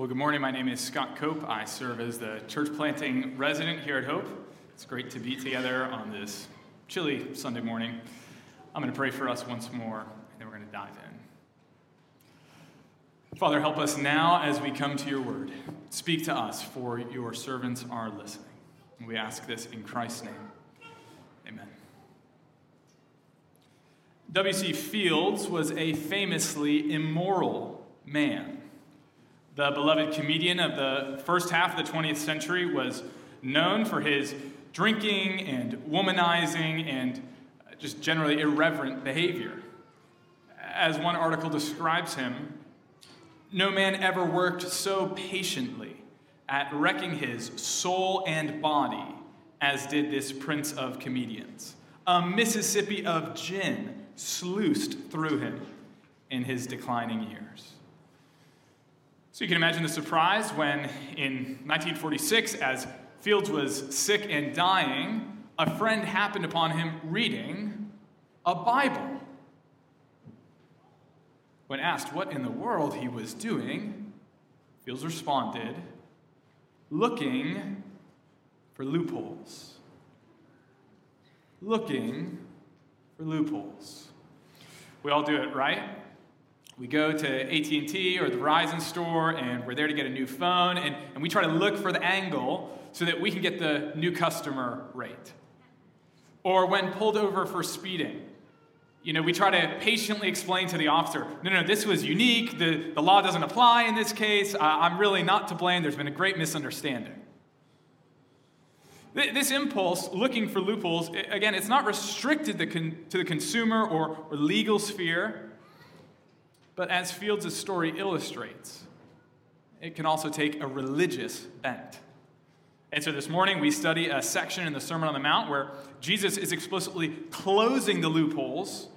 Well, good morning. My name is Scott Cope. I serve as the church planting resident here at Hope. It's great to be together on this chilly Sunday morning. I'm going to pray for us once more, and then we're going to dive in. Father, help us now as we come to your word. Speak to us, for your servants are listening. And we ask this in Christ's name. Amen. W.C. Fields was a famously immoral man. The beloved comedian of the first half of the 20th century was known for his drinking and womanizing and just generally irreverent behavior. As one article describes him, no man ever worked so patiently at wrecking his soul and body as did this prince of comedians. A Mississippi of gin sluiced through him in his declining years. So you can imagine the surprise when, in 1946, as Fields was sick and dying, a friend happened upon him reading a Bible. When asked what in the world he was doing, Fields responded, looking for loopholes. Looking for loopholes. We all do it, right? We go to AT&T or the Verizon store and we're there to get a new phone and, and we try to look for the angle so that we can get the new customer rate. Or when pulled over for speeding, you know, we try to patiently explain to the officer, no, no, this was unique. The, the law doesn't apply in this case. I'm really not to blame. There's been a great misunderstanding. This impulse, looking for loopholes, again, it's not restricted to the consumer or, or legal sphere, but as Fields' story illustrates, it can also take a religious bent. And so this morning we study a section in the Sermon on the Mount where Jesus is explicitly closing the loopholes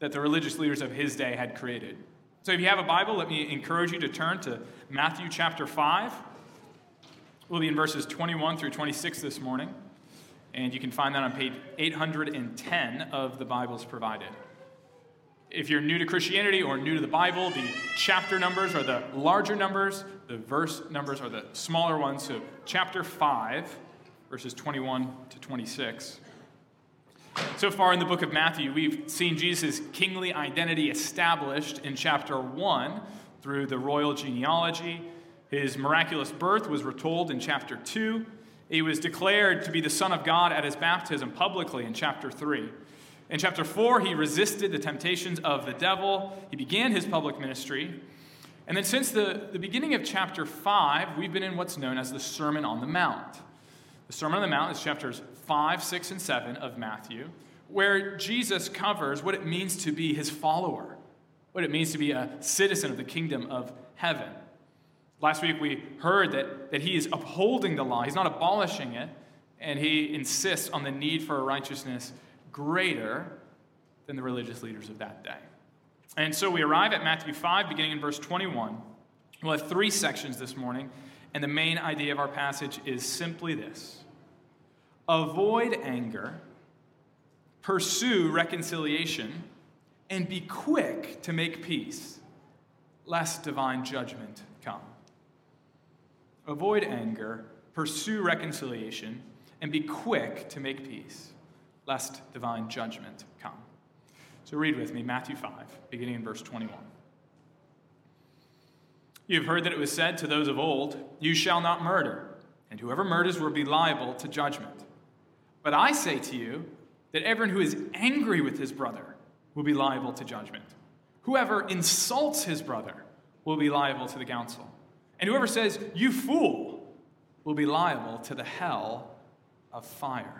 that the religious leaders of his day had created. So if you have a Bible, let me encourage you to turn to Matthew chapter 5. We'll be in verses 21 through 26 this morning, and you can find that on page 810 of the Bibles provided. If you're new to Christianity or new to the Bible, the chapter numbers are the larger numbers, the verse numbers are the smaller ones. So, chapter 5, verses 21 to 26. So far in the book of Matthew, we've seen Jesus' kingly identity established in chapter 1 through the royal genealogy his miraculous birth was retold in chapter 2. He was declared to be the Son of God at his baptism publicly in chapter 3. In chapter 4, he resisted the temptations of the devil. He began his public ministry. And then, since the, the beginning of chapter 5, we've been in what's known as the Sermon on the Mount. The Sermon on the Mount is chapters 5, 6, and 7 of Matthew, where Jesus covers what it means to be his follower, what it means to be a citizen of the kingdom of heaven. Last week we heard that, that he is upholding the law, he's not abolishing it, and he insists on the need for righteousness greater than the religious leaders of that day. And so we arrive at Matthew 5, beginning in verse 21. We'll have three sections this morning, and the main idea of our passage is simply this Avoid anger, pursue reconciliation, and be quick to make peace, lest divine judgment come. Avoid anger, pursue reconciliation, and be quick to make peace, lest divine judgment come. So read with me Matthew 5, beginning in verse 21. You have heard that it was said to those of old, You shall not murder, and whoever murders will be liable to judgment. But I say to you that everyone who is angry with his brother will be liable to judgment. Whoever insults his brother will be liable to the council. And whoever says, You fool, will be liable to the hell of fire.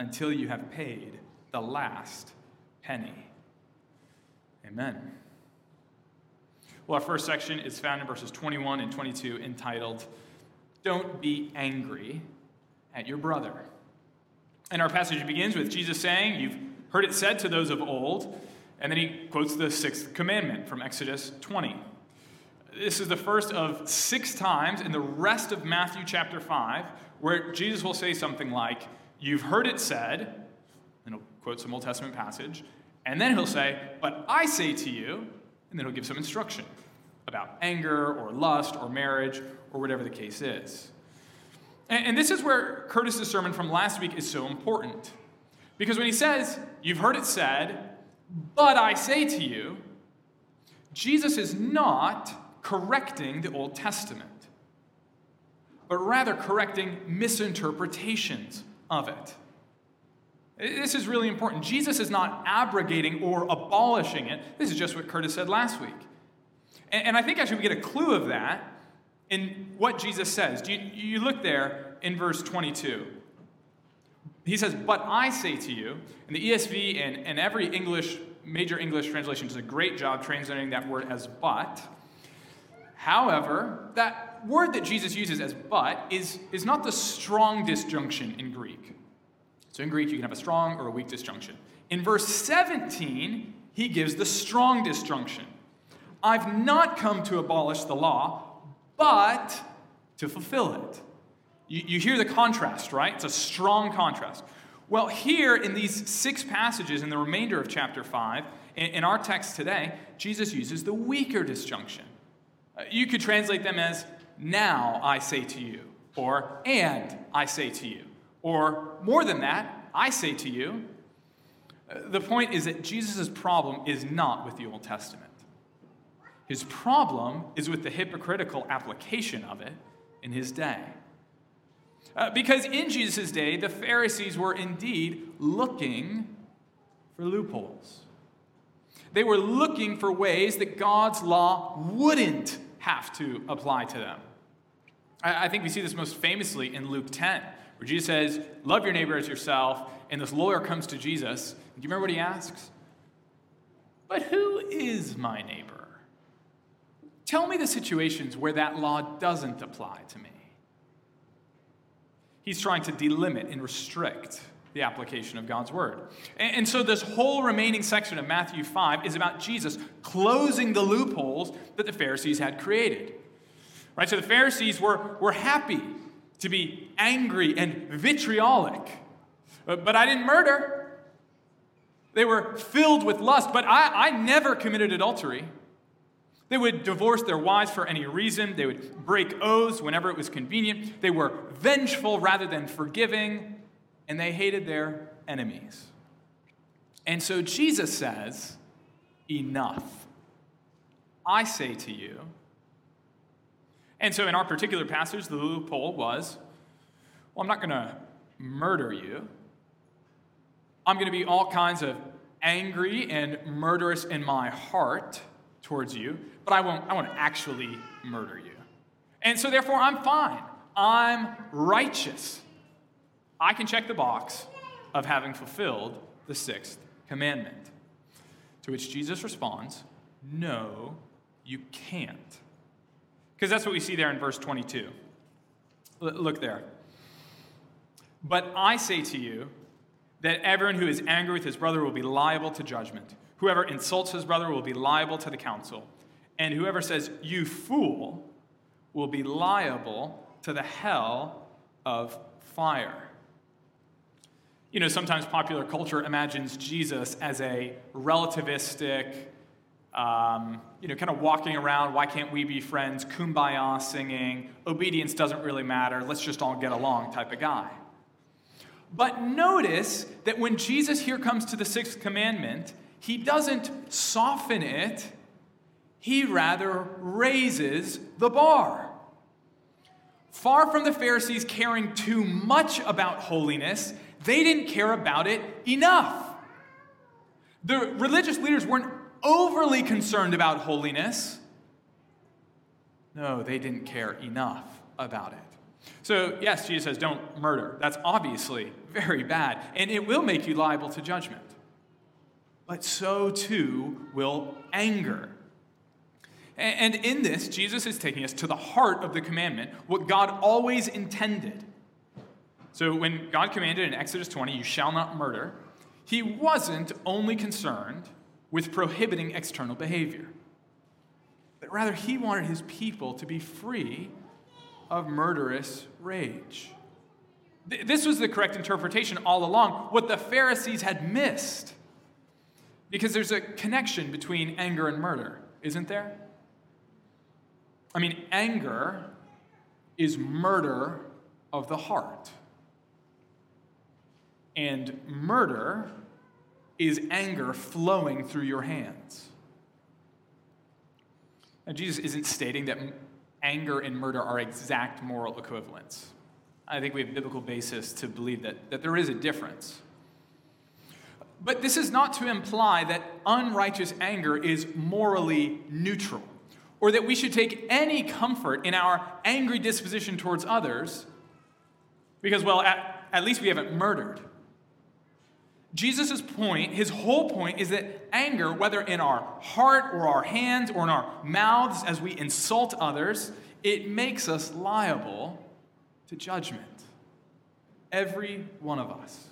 until you have paid the last penny. Amen. Well, our first section is found in verses 21 and 22, entitled, Don't Be Angry at Your Brother. And our passage begins with Jesus saying, You've heard it said to those of old, and then he quotes the sixth commandment from Exodus 20. This is the first of six times in the rest of Matthew chapter 5 where Jesus will say something like, You've heard it said, and he'll quote some Old Testament passage, and then he'll say, But I say to you, and then he'll give some instruction about anger or lust or marriage or whatever the case is. And, and this is where Curtis's sermon from last week is so important. Because when he says, You've heard it said, but I say to you, Jesus is not correcting the Old Testament, but rather correcting misinterpretations of it. This is really important. Jesus is not abrogating or abolishing it. This is just what Curtis said last week. And, and I think actually we get a clue of that in what Jesus says. You, you look there in verse 22. He says, But I say to you, and the ESV and, and every English, major English translation does a great job translating that word as but. However, that word that Jesus uses as but is, is not the strong disjunction in Greek. So in Greek, you can have a strong or a weak disjunction. In verse 17, he gives the strong disjunction. I've not come to abolish the law, but to fulfill it. You, you hear the contrast, right? It's a strong contrast. Well, here in these six passages in the remainder of chapter 5, in, in our text today, Jesus uses the weaker disjunction. Uh, you could translate them as, now I say to you, or and I say to you, or more than that, I say to you. The point is that Jesus' problem is not with the Old Testament. His problem is with the hypocritical application of it in his day. Uh, because in Jesus' day, the Pharisees were indeed looking for loopholes. They were looking for ways that God's law wouldn't have to apply to them. I, I think we see this most famously in Luke 10, where Jesus says, Love your neighbor as yourself. And this lawyer comes to Jesus. Do you remember what he asks? But who is my neighbor? Tell me the situations where that law doesn't apply to me. He's trying to delimit and restrict the application of God's word. And, and, so, this whole remaining section of Matthew 5 is about Jesus closing the loopholes that the Pharisees had created. Right? So, the Pharisees were, were happy to be angry and vitriolic. But, but I didn't murder. They were filled with lust, but I, I never committed adultery. They would divorce their wives for any reason. They would break oaths whenever it was convenient. They were vengeful rather than forgiving, and they hated their enemies. And so Jesus says, Enough. I say to you. And so in our particular passage, the loophole was well, I'm not going to murder you. I'm going to be all kinds of angry and murderous in my heart towards you, but I won't, I won't actually murder you. And so, therefore, I'm fine. I'm righteous. I can check the box of having fulfilled the sixth commandment. To which Jesus responds, No, you can't. Because that's what we see there in verse 22. L- look there. But I say to you that everyone who is angry with his brother will be liable to judgment. Whoever insults his brother will be liable to the council. And whoever says, You fool, will be liable to the hell of fire. You know, sometimes popular culture imagines Jesus as a relativistic, um, you know, kind of walking around, why can't we be friends, kumbaya singing, obedience doesn't really matter, let's just all get along type of guy. But notice that when Jesus here comes to the sixth commandment, he doesn't soften it, he rather raises the bar. Far from the Pharisees caring too much about holiness, they didn't care about it enough. The religious leaders weren't overly concerned about holiness. No, they didn't care enough about it. So, yes, Jesus says, don't murder. That's obviously very bad, and it will make you liable to judgment but so too will anger. And in this, Jesus is taking us to the heart of the commandment, what God always intended. So when God commanded in Exodus 20, you shall not murder, he wasn't only concerned with prohibiting external behavior, but rather he wanted his people to be free of murderous rage. This was the correct interpretation all along, what the Pharisees had missed. Because there's a connection between anger and murder, isn't there? I mean, anger is murder of the heart. And murder is anger flowing through your hands. Now, Jesus isn't stating that anger and murder are exact moral equivalents. I think we have biblical basis to believe that, that there is a difference. But this is not to imply that unrighteous anger is morally neutral, or that we should take any comfort in our angry disposition towards others, because, well, at, at least we haven't murdered. Jesus' point, his whole point, is that anger, whether in our heart or our hands or in our mouths as we insult others, it makes us liable to judgment. Every one of us.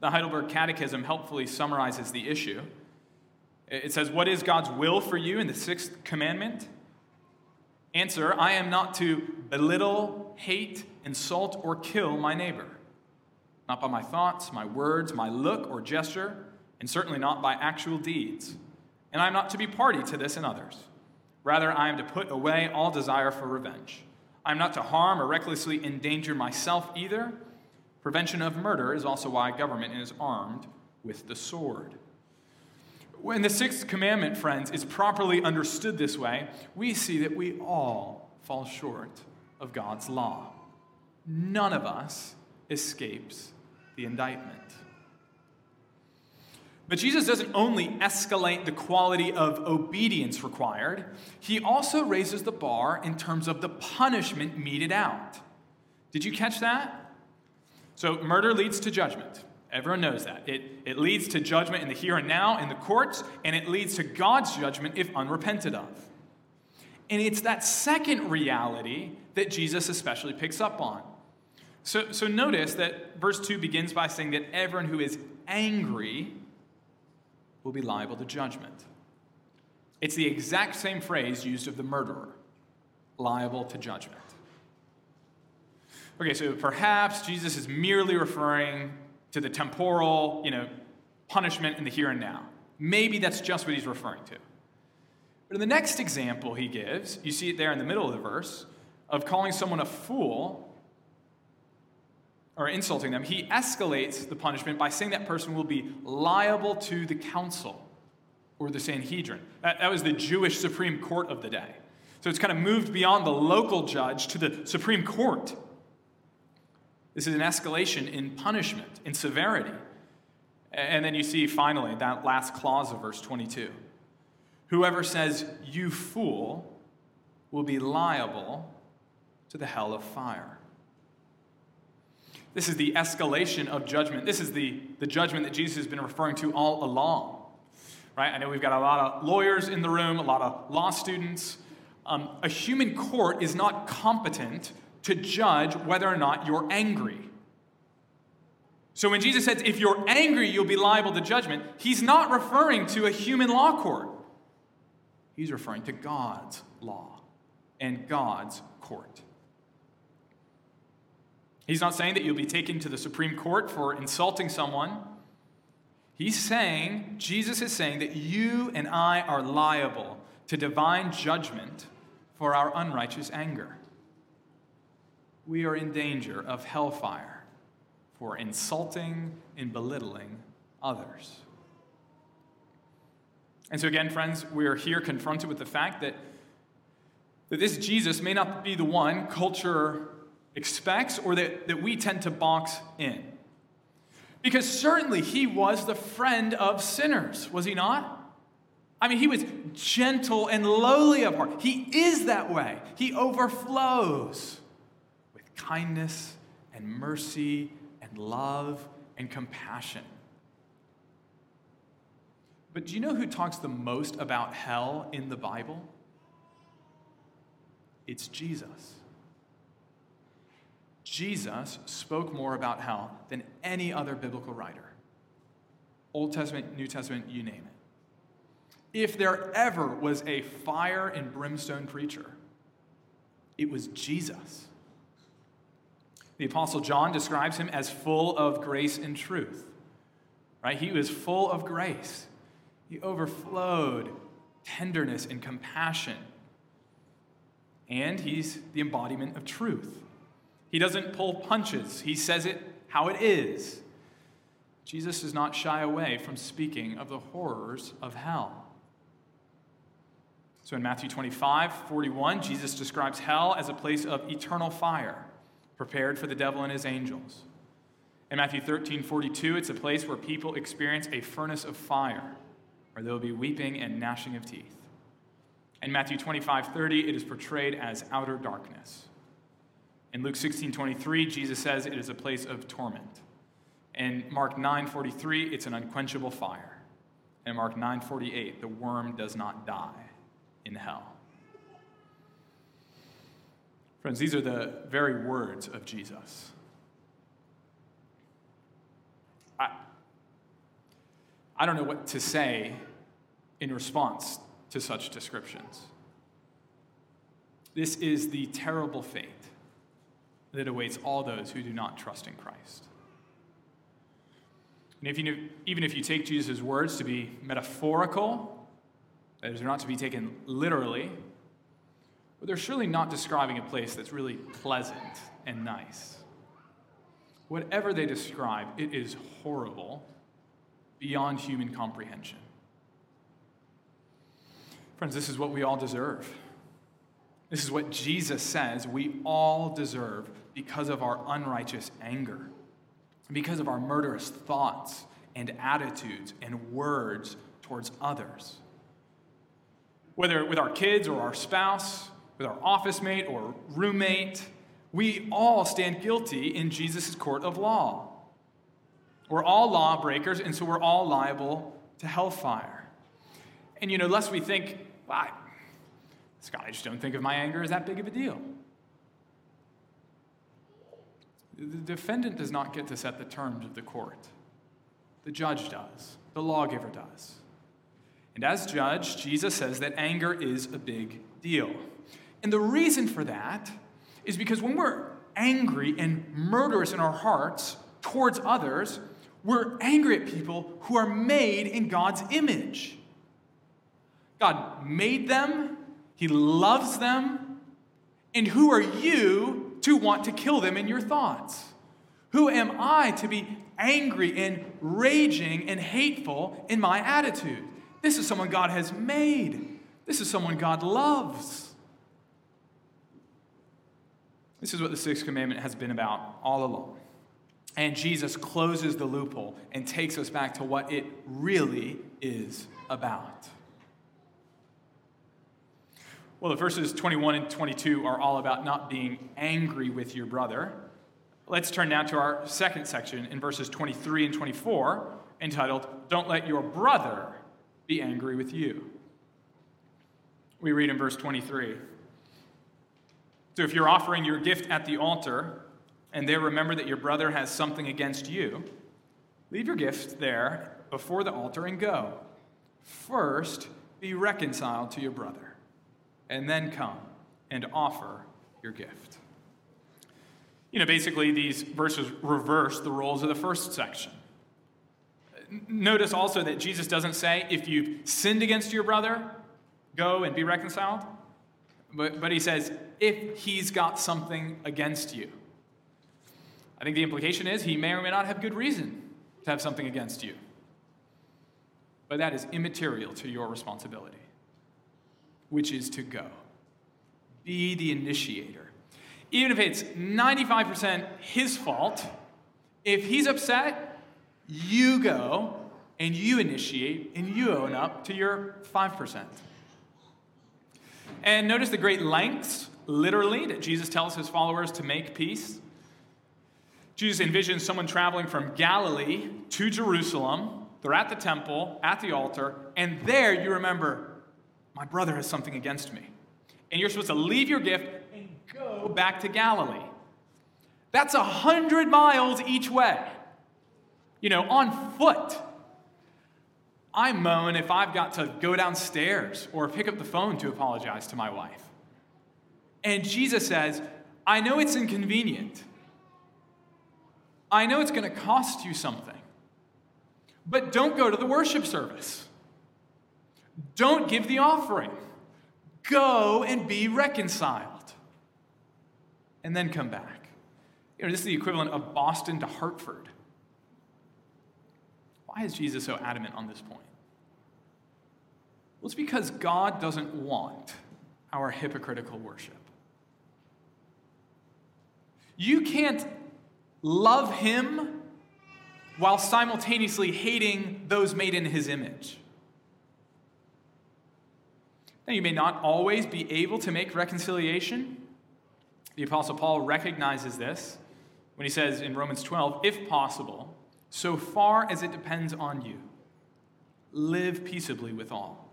The Heidelberg Catechism helpfully summarizes the issue. It says, What is God's will for you in the sixth commandment? Answer I am not to belittle, hate, insult, or kill my neighbor. Not by my thoughts, my words, my look or gesture, and certainly not by actual deeds. And I am not to be party to this in others. Rather, I am to put away all desire for revenge. I am not to harm or recklessly endanger myself either Prevention of murder is also why government is armed with the sword. When the sixth commandment, friends, is properly understood this way, we see that we all fall short of God's law. None of us escapes the indictment. But Jesus doesn't only escalate the quality of obedience required, he also raises the bar in terms of the punishment meted out. Did you catch that? So, murder leads to judgment. Everyone knows that. It, it leads to judgment in the here and now, in the courts, and it leads to God's judgment if unrepented of. And it's that second reality that Jesus especially picks up on. So, so notice that verse 2 begins by saying that everyone who is angry will be liable to judgment. It's the exact same phrase used of the murderer liable to judgment. Okay, so perhaps Jesus is merely referring to the temporal, you know, punishment in the here and now. Maybe that's just what he's referring to. But in the next example he gives, you see it there in the middle of the verse, of calling someone a fool or insulting them, he escalates the punishment by saying that person will be liable to the council or the Sanhedrin. That, that was the Jewish Supreme Court of the day. So it's kind of moved beyond the local judge to the Supreme Court. This is an escalation in punishment, in severity. And then you see finally that last clause of verse 22 Whoever says, You fool, will be liable to the hell of fire. This is the escalation of judgment. This is the, the judgment that Jesus has been referring to all along. Right? I know we've got a lot of lawyers in the room, a lot of law students. Um, a human court is not competent to judge whether or not you're angry. So when Jesus says, if you're angry, you'll be liable to judgment, he's not referring to a human law court. He's referring to God's law and God's court. He's not saying that you'll be taken to the Supreme Court for insulting someone. He's saying, Jesus is saying that you and I are liable to divine judgment for our unrighteous anger we are in danger of hellfire for insulting and belittling others. And so, again, friends, we are here confronted with the fact that, that this Jesus may not be the one culture expects or that, that we tend to box in. Because certainly he was the friend of sinners, was he not? I mean, he was gentle and lowly of heart. He is that way, he overflows with kindness and mercy and love and compassion. But do you know who talks the most about hell in the Bible? It's Jesus. Jesus spoke more about hell than any other biblical writer. Old Testament, New Testament, you name it. If there ever was a fire and brimstone preacher, it was Jesus. The Apostle John describes him as full of grace and truth. Right? He was full of grace. He overflowed tenderness and compassion. And he's the embodiment of truth. He doesn't pull punches, he says it how it is. Jesus does not shy away from speaking of the horrors of hell. So in Matthew 25, 41, Jesus describes hell as a place of eternal fire, prepared for the devil and his angels. In Matthew 13, 42, it's a place where people experience a furnace of fire, where there will be weeping and gnashing of teeth. In Matthew 25, 30, it is portrayed as outer darkness. In Luke 16 23, Jesus says it is a place of torment. In Mark 9 43, it's an unquenchable fire. In Mark 9 48, the worm does not die in hell. Friends, these are the very words of Jesus. I, I don't know what to say in response to such descriptions. This is the terrible fate that awaits all those who do not trust in Christ. And if you, even if you take Jesus' words to be metaphorical, that is, they're not to be taken literally, but they're surely not describing a place that's really pleasant and nice. Whatever they describe, it is horrible beyond human comprehension. Friends, this is what we all deserve. This is what Jesus says we all deserve because of our unrighteous anger, because of our murderous thoughts and attitudes and words towards others. Whether with our kids or our spouse, with our office mate or roommate, we all stand guilty in Jesus' court of law. We're all lawbreakers, and so we're all liable to hellfire. And you know, lest we think, well, Scott, I just don't think of my anger as that big of a deal. The defendant does not get to set the terms of the court. The judge does, the lawgiver does. And as judge, Jesus says that anger is a big deal. And the reason for that is because when we're angry and murderous in our hearts towards others, we're angry at people who are made in God's image. God made them he loves them. And who are you to want to kill them in your thoughts? Who am I to be angry and raging and hateful in my attitude? This is someone God has made. This is someone God loves. This is what the sixth commandment has been about all along. And Jesus closes the loophole and takes us back to what it really is about. Well, the verses 21 and 22 are all about not being angry with your brother. Let's turn now to our second section in verses 23 and 24, entitled, Don't Let Your Brother Be Angry with You. We read in verse 23 So if you're offering your gift at the altar, and there remember that your brother has something against you, leave your gift there before the altar and go. First, be reconciled to your brother and then come and offer your gift. You know, basically, these verses reverse the roles of the first section. Notice also that Jesus doesn't say, if you've sinned against your brother, go and be reconciled. But, but he says, if he's got something against you. I think the implication is he may or may not have good reason to have something against you. But that is immaterial to your responsibility which is to go. Be the initiator. Even if it's 95% his fault, if he's upset, you go and you initiate and you own up to your 5%. And notice the great lengths, literally, that Jesus tells his followers to make peace. Jesus envisions someone traveling from Galilee to Jerusalem they're at the temple, at the altar, and there you remember, my brother has something against me. And you're supposed to leave your gift and go back to Galilee. That's a hundred miles each way, you know, on foot. I moan if I've got to go downstairs or pick up the phone to apologize to my wife. And Jesus says, I know it's inconvenient. I know it's going to cost you something. But don't go to the worship service. Don't give the offering. Go and be reconciled. And then come back. You know, this is the equivalent of Boston to Hartford. Why is Jesus so adamant on this point? Well, it's because God doesn't want our hypocritical worship. You can't love Him while simultaneously hating those made in His image. Now, you may not always be able to make reconciliation. The Apostle Paul recognizes this when he says in Romans 12, if possible, so far as it depends on you, live peaceably with all.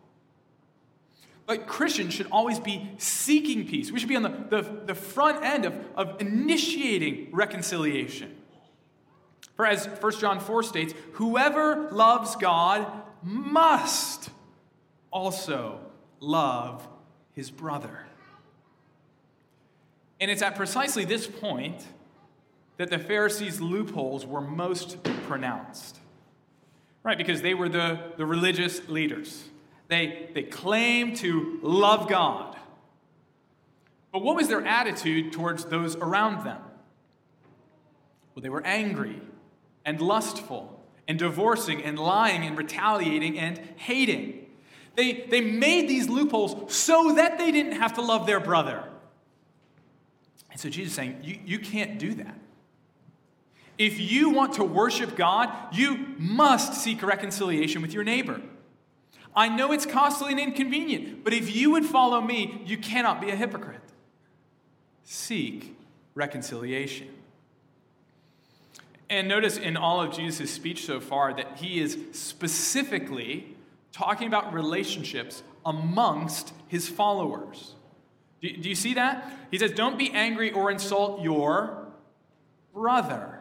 But Christians should always be seeking peace. We should be on the, the, the front end of, of initiating reconciliation. For as 1 John 4 states, whoever loves God must also love his brother. And it's at precisely this point that the Pharisees' loopholes were most pronounced. Right, because they were the, the religious leaders. They, they claimed to love God. But what was their attitude towards those around them? Well, they were angry and lustful and divorcing and lying and retaliating and hating. They, they made these loopholes so that they didn't have to love their brother. And so Jesus is saying, you, you can't do that. If you want to worship God, you must seek reconciliation with your neighbor. I know it's costly and inconvenient, but if you would follow me, you cannot be a hypocrite. Seek reconciliation. And notice in all of Jesus' speech so far that he is specifically talking about relationships amongst his followers. Do, do you see that? He says, Don't be angry or insult your brother,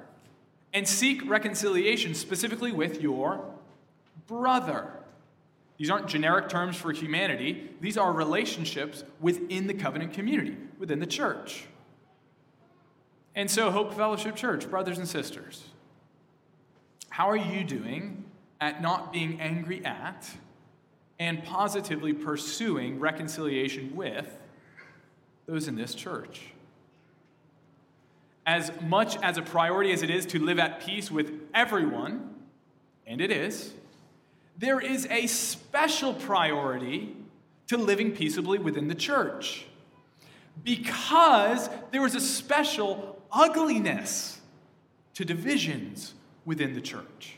and seek reconciliation specifically with your brother. These aren't generic terms for humanity, these are relationships within the covenant community, within the church. And so, Hope Fellowship Church, brothers and sisters, how are you doing at not being angry at and positively pursuing reconciliation with those in this church? As much as a priority as it is to live at peace with everyone, and it is, there is a special priority to living peaceably within the church because there is a special ugliness to divisions within the church.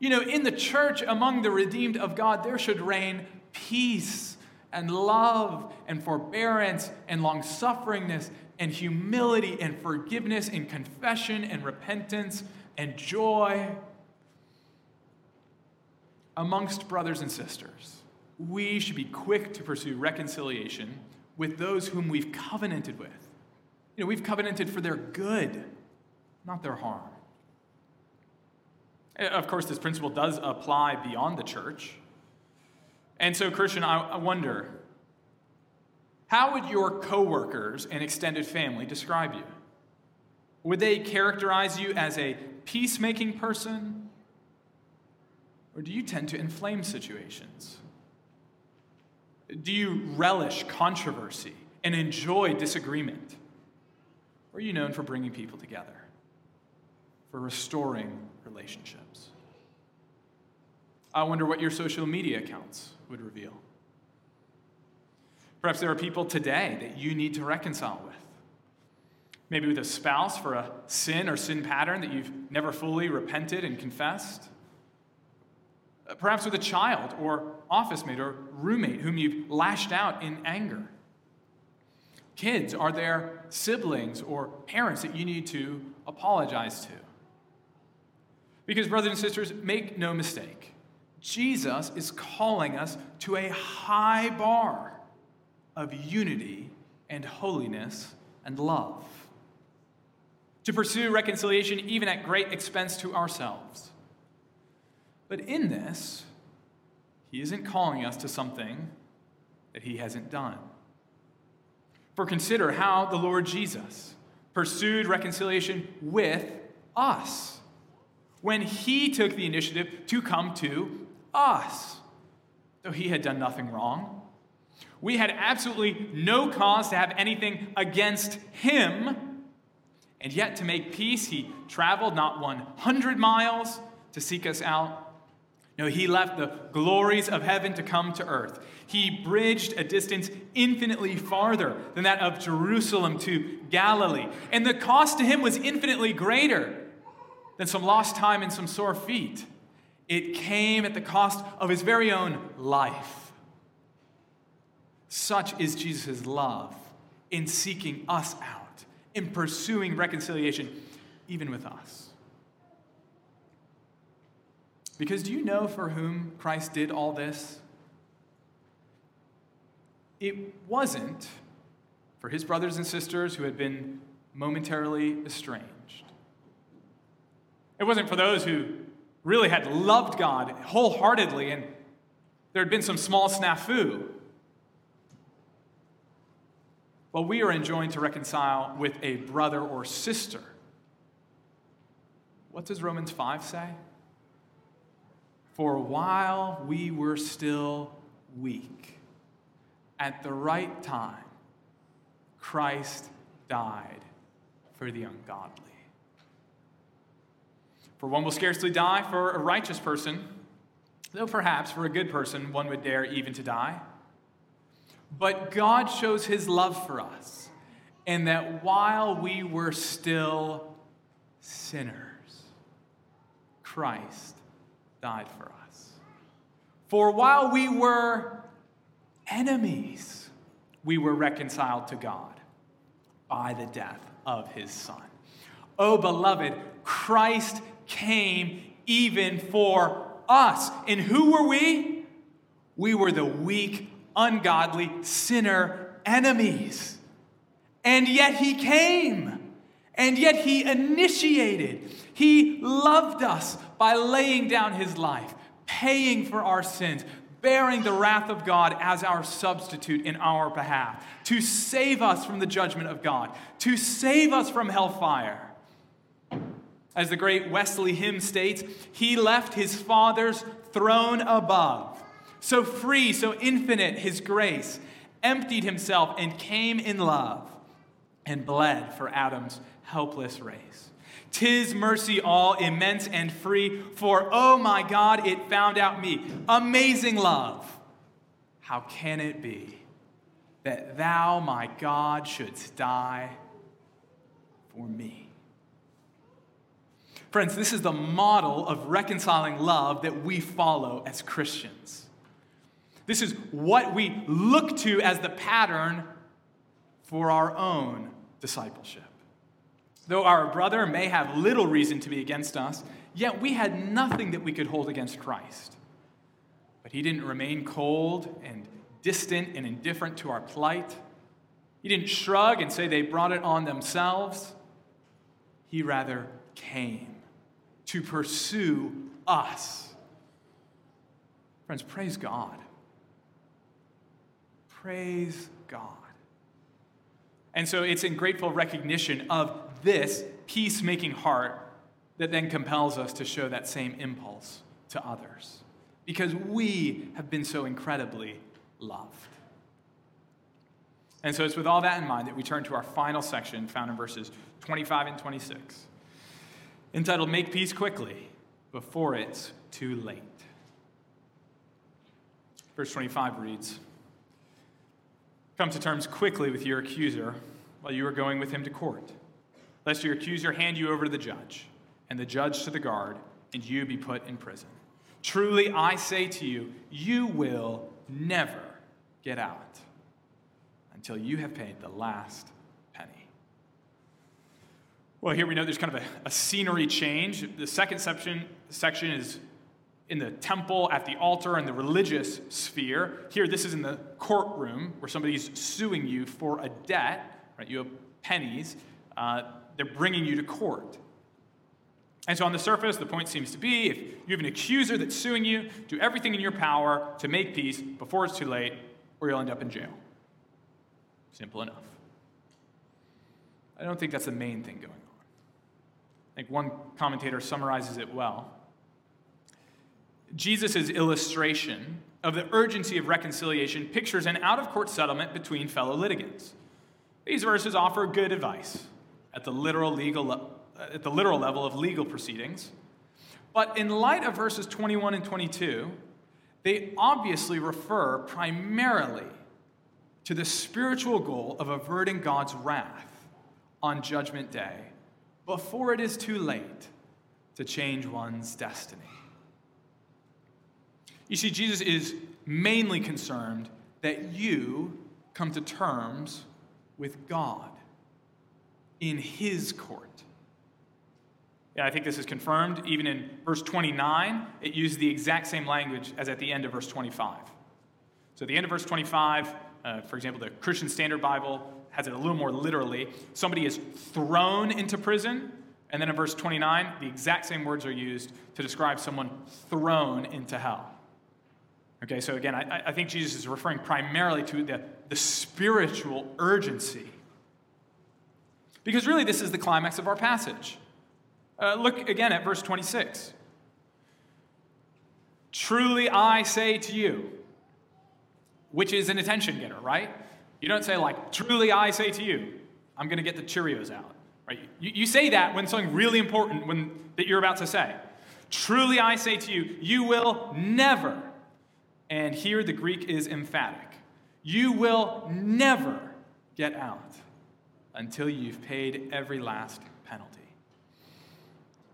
You know, in the church, among the redeemed of God, there should reign peace and love and forbearance and long sufferingness and humility and forgiveness and confession and repentance and joy amongst brothers and sisters. We should be quick to pursue reconciliation with those whom we've covenanted with. You know, we've covenanted for their good, not their harm. Eh, of course, this principle does apply beyond the church. And so, Christian, I wonder how would your coworkers and extended family describe you? Would they characterize you as a peacemaking person or do you tend to inflame situations? Do you relish controversy and enjoy disagreement? Or are you known for bringing people together, for restoring relationships? I wonder what your social media accounts would reveal. Perhaps there are people today that you need to reconcile with. Maybe with a spouse for a sin or sin pattern that you've never fully repented and confessed uh, perhaps with a child or office mate or roommate whom you've lashed out in anger. Kids, are there siblings or parents that you need to apologize to? Because, brothers and sisters, make no mistake, Jesus is calling us to a high bar of unity and holiness and love. To pursue reconciliation even at great expense to ourselves. But in this, he isn't calling us to something that he hasn't done. For consider how the Lord Jesus pursued reconciliation with us when he took the initiative to come to us, though he had done nothing wrong. We had absolutely no cause to have anything against him, and yet to make peace, he traveled not 100 miles to seek us out. No, he left the glories of heaven to come to earth. He bridged a distance infinitely farther than that of Jerusalem to Galilee. And the cost to him was infinitely greater than some lost time and some sore feet. It came at the cost of his very own life. Such is Jesus' love in seeking us out, in pursuing reconciliation, even with us. Because do you know for whom Christ did all this? It wasn't for his brothers and sisters who had been momentarily estranged. It wasn't for those who really had loved God wholeheartedly and there had been some small snafu. Well, we are enjoined to reconcile with a brother or sister. What does Romans 5 say? For while we were still weak, at the right time, Christ died for the ungodly. For one will scarcely die for a righteous person, though perhaps for a good person one would dare even to die. But God shows his love for us, in that while we were still sinners, Christ died for us. For while we were enemies, we were reconciled to God by the death of his Son. Oh, beloved, Christ came even for us. And who were we? We were the weak, ungodly, sinner enemies. And yet he came. And yet he initiated. He loved us by laying down his life, paying for our sins, bearing the wrath of God as our substitute in our behalf, to save us from the judgment of God, to save us from hellfire. As the great Wesley hymn states, he left his Father's throne above. So free, so infinite his grace, emptied himself and came in love and bled for Adam's helpless race. Tis mercy all immense and free, for oh my God, it found out me. Amazing love. How can it be that thou, my God, shouldst die for me? Friends, this is the model of reconciling love that we follow as Christians. This is what we look to as the pattern for our own discipleship. Though our brother may have little reason to be against us, yet we had nothing that we could hold against Christ. But he didn't remain cold and distant and indifferent to our plight. He didn't shrug and say they brought it on themselves. He rather came to pursue us. Friends, praise God. Praise God. And so it's in grateful recognition of this peacemaking heart that then compels us to show that same impulse to others. Because we have been so incredibly loved. And so it's with all that in mind that we turn to our final section found in verses 25 and 26 entitled Make Peace Quickly Before It's Too Late. Verse 25 reads Come to terms quickly with your accuser while you are going with him to court, lest your accuser hand you over to the judge, and the judge to the guard, and you be put in prison. Truly, I say to you, you will never get out until you have paid the last Well, here we know there's kind of a, a scenery change. The second section, section is in the temple, at the altar, in the religious sphere. Here, this is in the courtroom where somebody's suing you for a debt. Right? You have pennies. Uh, they're bringing you to court. And so, on the surface, the point seems to be if you have an accuser that's suing you, do everything in your power to make peace before it's too late, or you'll end up in jail. Simple enough. I don't think that's the main thing going think one commentator summarizes it well. Jesus' illustration of the urgency of reconciliation pictures an out of court settlement between fellow litigants. These verses offer good advice at the literal, legal, at the literal level of legal proceedings. But in light of verses 21 and 22, they obviously refer primarily to the spiritual goal of averting God's wrath on Judgment Day before it is too late to change one's destiny. You see, Jesus is mainly concerned that you come to terms with God in His court. Yeah, I think this is confirmed. Even in verse 29, it uses the exact same language as at the end of verse 25. So, at the end of verse 25, uh, for example, the Christian Standard Bible has it a little more literally. Somebody is thrown into prison. And then in verse 29, the exact same words are used to describe someone thrown into hell. Okay, so again, I, I think Jesus is referring primarily to the, the spiritual urgency. Because really, this is the climax of our passage. Uh, look again at verse 26. Truly I say to you, which is an attention getter, right? You don't say, like, truly I say to you, I'm going to get the Cheerios out. Right? You, you say that when something really important when, that you're about to say. Truly I say to you, you will never, and here the Greek is emphatic, you will never get out until you've paid every last penalty.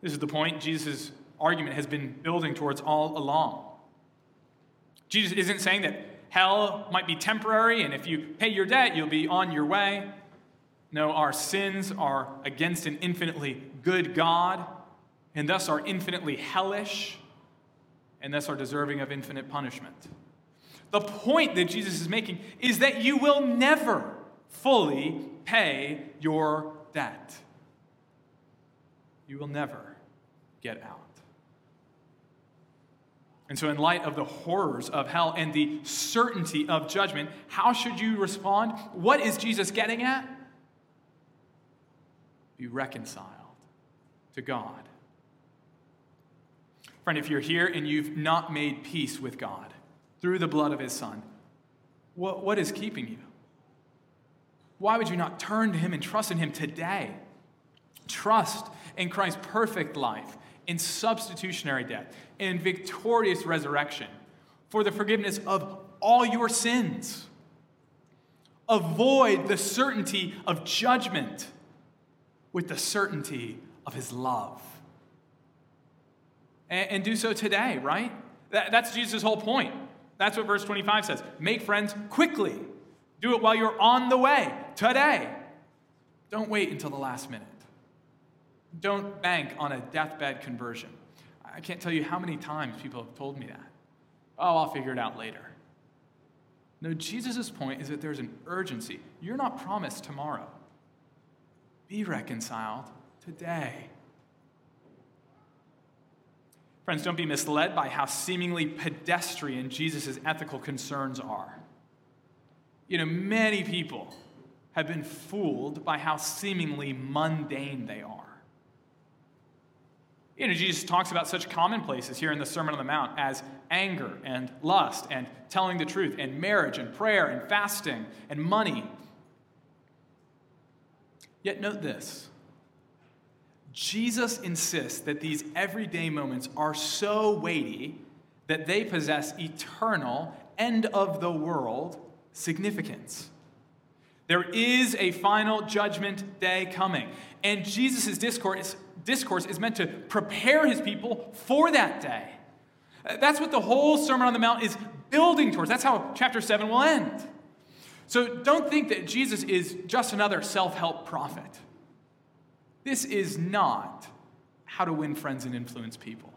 This is the point Jesus' argument has been building towards all along. Jesus isn't saying that Hell might be temporary, and if you pay your debt, you'll be on your way. No, our sins are against an infinitely good God, and thus are infinitely hellish, and thus are deserving of infinite punishment. The point that Jesus is making is that you will never fully pay your debt. You will never get out. And so, in light of the horrors of hell and the certainty of judgment, how should you respond? What is Jesus getting at? Be reconciled to God. Friend, if you're here and you've not made peace with God through the blood of his Son, what, what is keeping you? Why would you not turn to him and trust in him today? Trust in Christ's perfect life in substitutionary death and victorious resurrection for the forgiveness of all your sins. Avoid the certainty of judgment with the certainty of his love. And, and do so today, right? That, that's Jesus' whole point. That's what verse 25 says. Make friends quickly. Do it while you're on the way, today. Don't wait until the last minute. Don't bank on a deathbed conversion. I can't tell you how many times people have told me that. Oh, I'll figure it out later. No, Jesus' point is that there's an urgency. You're not promised tomorrow. Be reconciled today. Friends, don't be misled by how seemingly pedestrian Jesus' ethical concerns are. You know, many people have been fooled by how seemingly mundane they are. You know, Jesus talks about such commonplaces here in the Sermon on the Mount as anger and lust and telling the truth and marriage and prayer and fasting and money. Yet note this Jesus insists that these everyday moments are so weighty that they possess eternal, end of the world significance. There is a final judgment day coming. And Jesus' discourse discourse is meant to prepare his people for that day. Uh, that's what the whole Sermon on the Mount is building towards. That's how chapter 7 will end. So don't think that Jesus is just another self help prophet. This is not how to win friends and influence people.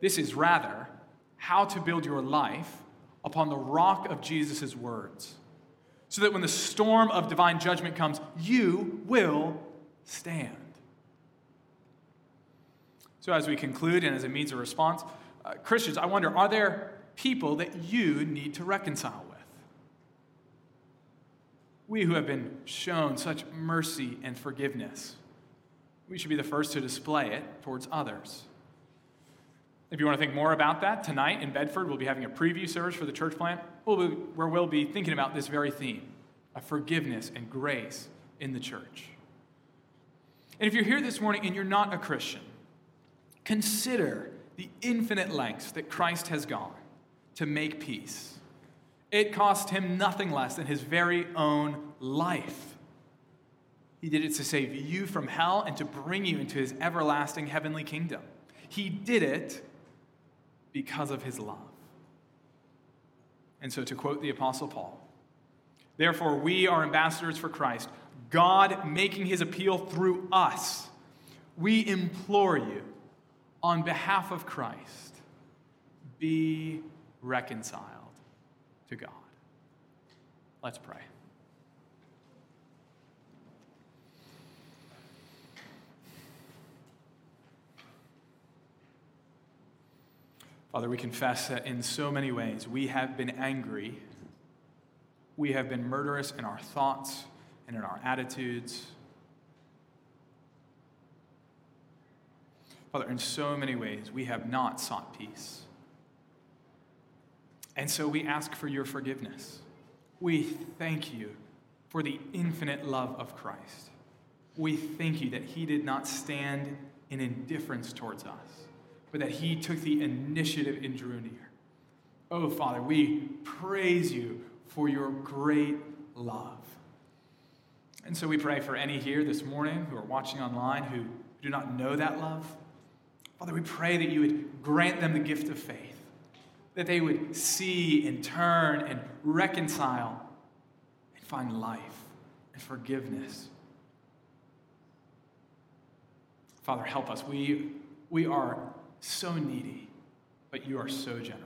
This is rather how to build your life upon the rock of Jesus' words, so that when the storm of divine judgment comes, you will stand. So, as we conclude and as a means of response, uh, Christians, I wonder are there people that you need to reconcile with? We who have been shown such mercy and forgiveness, we should be the first to display it towards others. If you want to think more about that, tonight in Bedford, we'll be having a preview service for the church plant where we'll be thinking about this very theme of forgiveness and grace in the church. And if you're here this morning and you're not a Christian, consider the infinite lengths that Christ has gone to make peace. It cost him nothing less than his very own life. He did it to save you from hell and to bring you into his everlasting heavenly kingdom. He did it because of his love. And so, to quote the Apostle Paul, therefore, we are ambassadors for Christ, God making his appeal through us. We implore you, on behalf of Christ, be reconciled to God. Let's pray. Father, we confess that in so many ways we have been angry. We have been murderous in our thoughts and in our attitudes. Father, in so many ways we have not sought peace. And so we ask for your forgiveness. We thank you for the infinite love of Christ. We thank you that he did not stand in indifference towards us but that he took the initiative and drew near. Oh, Father, we praise you for your great love. And so we pray for any here this morning who are watching online who do not know that love. Father, we pray that you would grant them the gift of faith, that they would see and turn and reconcile and find life and forgiveness. Father, help us. We, we are so needy, but you are so generous.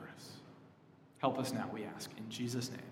Help us now, we ask. In Jesus' name.